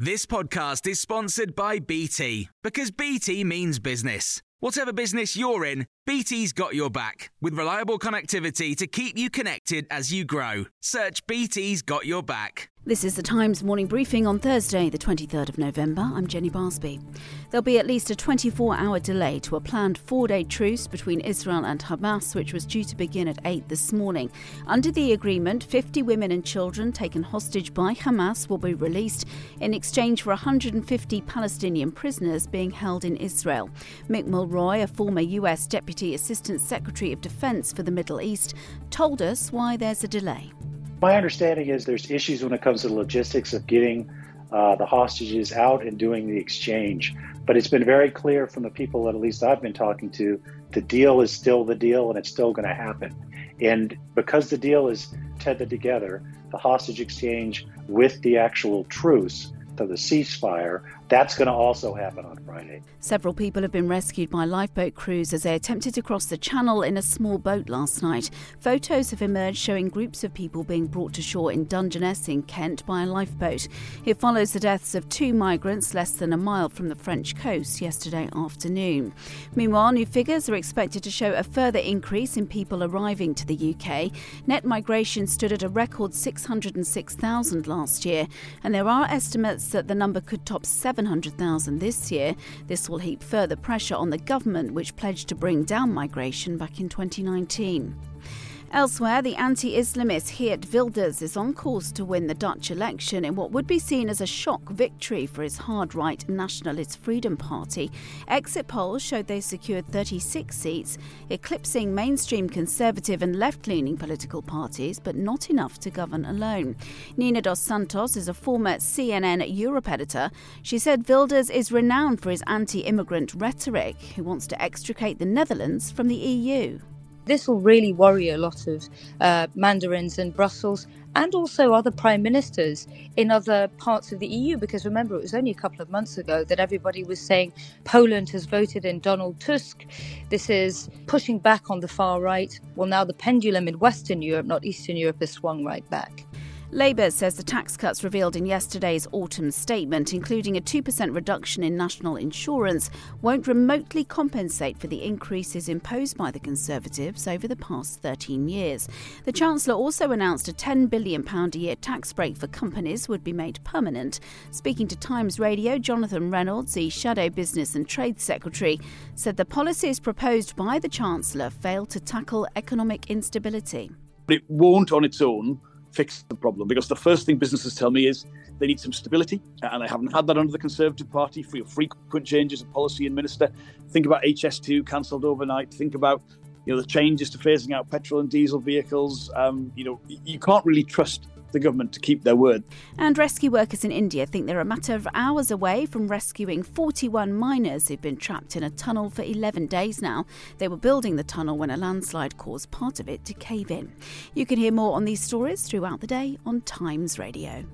This podcast is sponsored by BT because BT means business. Whatever business you're in, BT's got your back with reliable connectivity to keep you connected as you grow. Search BT's got your back. This is the Times morning briefing on Thursday, the 23rd of November. I'm Jenny Barsby. There'll be at least a 24 hour delay to a planned four day truce between Israel and Hamas, which was due to begin at 8 this morning. Under the agreement, 50 women and children taken hostage by Hamas will be released in exchange for 150 Palestinian prisoners being held in Israel. Mick Mulroy, a former US Deputy Assistant Secretary of Defense for the Middle East, told us why there's a delay. My understanding is there's issues when it comes to the logistics of getting uh, the hostages out and doing the exchange. But it's been very clear from the people that at least I've been talking to, the deal is still the deal and it's still going to happen. And because the deal is tethered together, the hostage exchange with the actual truce, to the ceasefire, that's going to also happen on Friday. Several people have been rescued by lifeboat crews as they attempted to cross the channel in a small boat last night. Photos have emerged showing groups of people being brought to shore in Dungeness in Kent by a lifeboat. It follows the deaths of two migrants less than a mile from the French coast yesterday afternoon. Meanwhile, new figures are expected to show a further increase in people arriving to the UK. Net migration stood at a record 606,000 last year, and there are estimates that the number could top 700,000 this year. This will heap further pressure on the government, which pledged to bring down migration back in 2019. Elsewhere, the anti Islamist Geert Wilders is on course to win the Dutch election in what would be seen as a shock victory for his hard right Nationalist Freedom Party. Exit polls showed they secured 36 seats, eclipsing mainstream conservative and left leaning political parties, but not enough to govern alone. Nina dos Santos is a former CNN Europe editor. She said Wilders is renowned for his anti immigrant rhetoric, who wants to extricate the Netherlands from the EU. This will really worry a lot of uh, mandarins in Brussels and also other prime ministers in other parts of the EU. Because remember, it was only a couple of months ago that everybody was saying Poland has voted in Donald Tusk. This is pushing back on the far right. Well, now the pendulum in Western Europe, not Eastern Europe, has swung right back. Labour says the tax cuts revealed in yesterday's autumn statement, including a 2% reduction in national insurance, won't remotely compensate for the increases imposed by the Conservatives over the past 13 years. The Chancellor also announced a £10 billion a year tax break for companies would be made permanent. Speaking to Times Radio, Jonathan Reynolds, the Shadow Business and Trade Secretary, said the policies proposed by the Chancellor fail to tackle economic instability. It won't on its own fix the problem because the first thing businesses tell me is they need some stability and they haven't had that under the Conservative Party for your frequent changes of policy and minister. Think about HS2 cancelled overnight. Think about you know the changes to phasing out petrol and diesel vehicles. Um, you know you can't really trust the government to keep their word. And rescue workers in India think they're a matter of hours away from rescuing 41 miners who've been trapped in a tunnel for 11 days now. They were building the tunnel when a landslide caused part of it to cave in. You can hear more on these stories throughout the day on Times Radio.